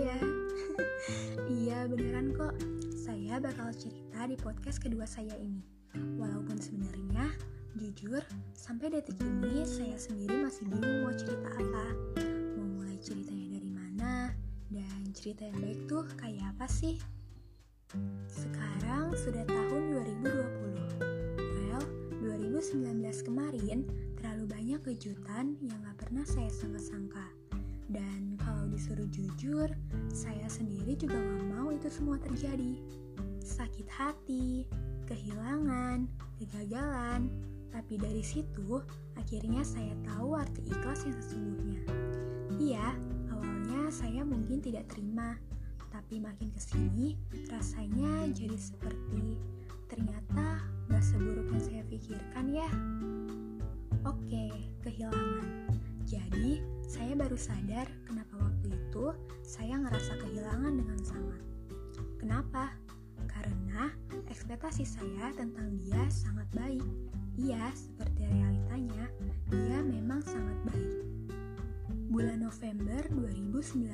ya iya, beneran kok. Saya bakal cerita di podcast kedua saya ini. Walaupun sebenarnya, jujur, sampai detik ini saya sendiri masih bingung mau cerita apa. Mau mulai ceritanya dari mana, dan cerita yang baik tuh kayak apa sih? Sekarang sudah tahun 2020. Well, 2019 kemarin terlalu banyak kejutan yang gak pernah saya sangka-sangka. Dan kalau disuruh jujur, saya sendiri juga gak mau itu semua terjadi sakit hati, kehilangan, kegagalan. Tapi dari situ, akhirnya saya tahu arti ikhlas yang sesungguhnya. Iya, awalnya saya mungkin tidak terima, tapi makin ke sini rasanya jadi seperti ternyata gak seburuk yang saya pikirkan ya. Oke, kehilangan. Jadi, saya baru sadar kenapa waktu itu saya ngerasa kehilangan dengan sangat. Kenapa? karena ekspektasi saya tentang dia sangat baik. Iya, seperti realitanya, dia memang sangat baik. Bulan November 2019.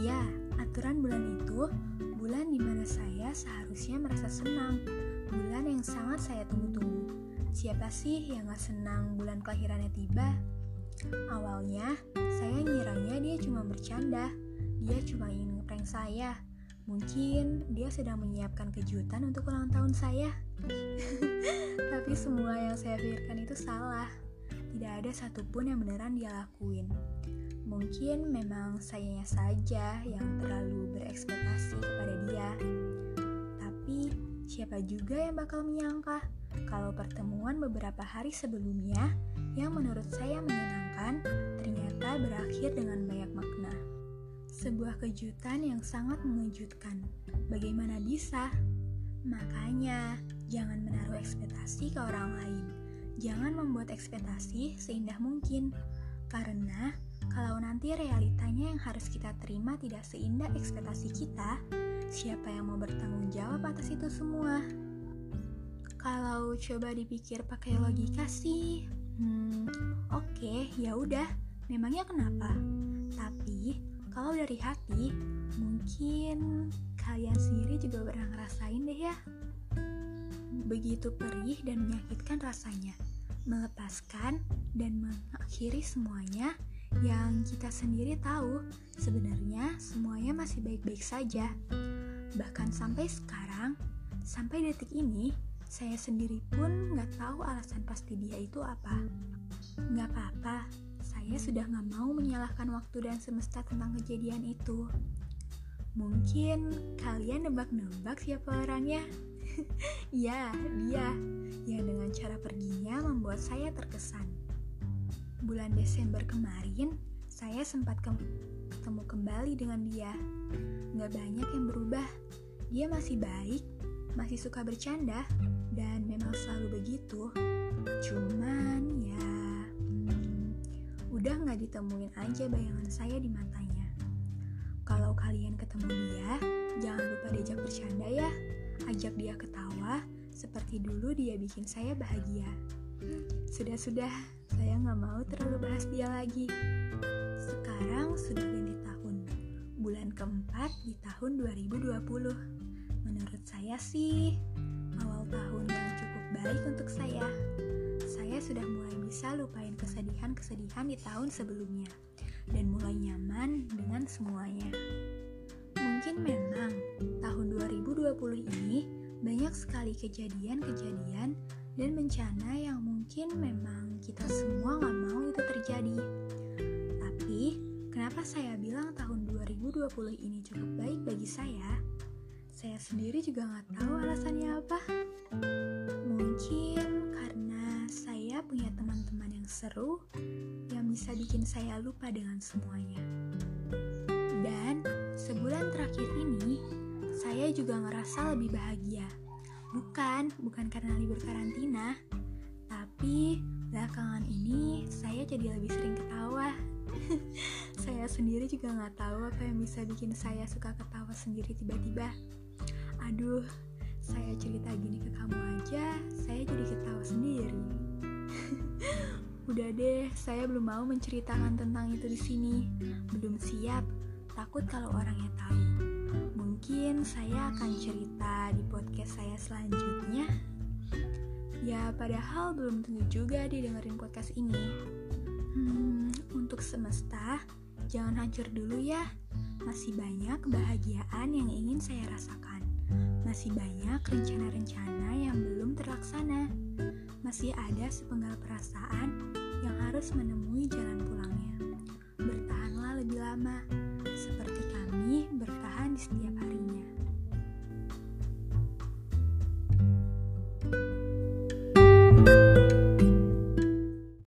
Iya, aturan bulan itu bulan di mana saya seharusnya merasa senang. Bulan yang sangat saya tunggu-tunggu. Siapa sih yang gak senang bulan kelahirannya tiba? Awalnya, saya ngiranya dia cuma bercanda. Dia cuma ingin ngeprank saya Mungkin dia sedang menyiapkan kejutan untuk ulang tahun saya. Tapi semua yang saya pikirkan itu salah. Tidak ada satupun yang beneran dia lakuin. Mungkin memang sayanya saja yang terlalu berekspektasi kepada dia. Tapi siapa juga yang bakal menyangka kalau pertemuan beberapa hari sebelumnya yang menurut saya menyenangkan ternyata berakhir dengan banyak makna. Sebuah kejutan yang sangat mengejutkan. Bagaimana bisa? Makanya, jangan menaruh ekspektasi ke orang lain. Jangan membuat ekspektasi seindah mungkin. Karena kalau nanti realitanya yang harus kita terima tidak seindah ekspektasi kita, siapa yang mau bertanggung jawab atas itu semua? Kalau coba dipikir pakai logika sih, hmm, oke, okay, ya udah, memangnya kenapa? Tapi kalau dari hati, mungkin kalian sendiri juga pernah ngerasain deh ya. Begitu perih dan menyakitkan rasanya, melepaskan dan mengakhiri semuanya yang kita sendiri tahu sebenarnya semuanya masih baik-baik saja. Bahkan sampai sekarang, sampai detik ini, saya sendiri pun nggak tahu alasan pasti dia itu apa. Nggak apa-apa, saya sudah gak mau menyalahkan waktu dan semesta tentang kejadian itu. Mungkin kalian nebak-nebak siapa orangnya? ya, dia yang dengan cara perginya membuat saya terkesan. Bulan Desember kemarin, saya sempat ketemu kembali dengan dia. Gak banyak yang berubah. Dia masih baik, masih suka bercanda, dan memang selalu begitu. Cuman ya udah nggak ditemuin aja bayangan saya di matanya. Kalau kalian ketemu dia, jangan lupa diajak bercanda ya. Ajak dia ketawa, seperti dulu dia bikin saya bahagia. Sudah-sudah, saya nggak mau terlalu bahas dia lagi. Sekarang sudah ganti tahun, bulan keempat di tahun 2020. Menurut saya sih, awal tahun yang cukup baik untuk saya saya sudah mulai bisa lupain kesedihan-kesedihan di tahun sebelumnya dan mulai nyaman dengan semuanya. Mungkin memang tahun 2020 ini banyak sekali kejadian-kejadian dan bencana yang mungkin memang kita semua nggak mau itu terjadi. Tapi, kenapa saya bilang tahun 2020 ini cukup baik bagi saya? Saya sendiri juga nggak tahu alasannya apa. Mungkin punya teman-teman yang seru yang bisa bikin saya lupa dengan semuanya. Dan sebulan terakhir ini, saya juga ngerasa lebih bahagia. Bukan, bukan karena libur karantina, tapi belakangan ini saya jadi lebih sering ketawa. saya sendiri juga nggak tahu apa yang bisa bikin saya suka ketawa sendiri tiba-tiba. Aduh, saya cerita gini ke kamu aja, saya jadi ketawa sendiri. Udah deh, saya belum mau menceritakan tentang itu di sini. Belum siap, takut kalau orangnya tahu. Mungkin saya akan cerita di podcast saya selanjutnya. Ya, padahal belum tentu juga didengerin podcast ini. Hmm, untuk semesta, jangan hancur dulu ya. Masih banyak kebahagiaan yang ingin saya rasakan. Masih banyak rencana-rencana yang belum terlaksana. Masih ada sepenggal perasaan yang harus menemui jalan pulangnya. Bertahanlah lebih lama, seperti kami bertahan di setiap hari.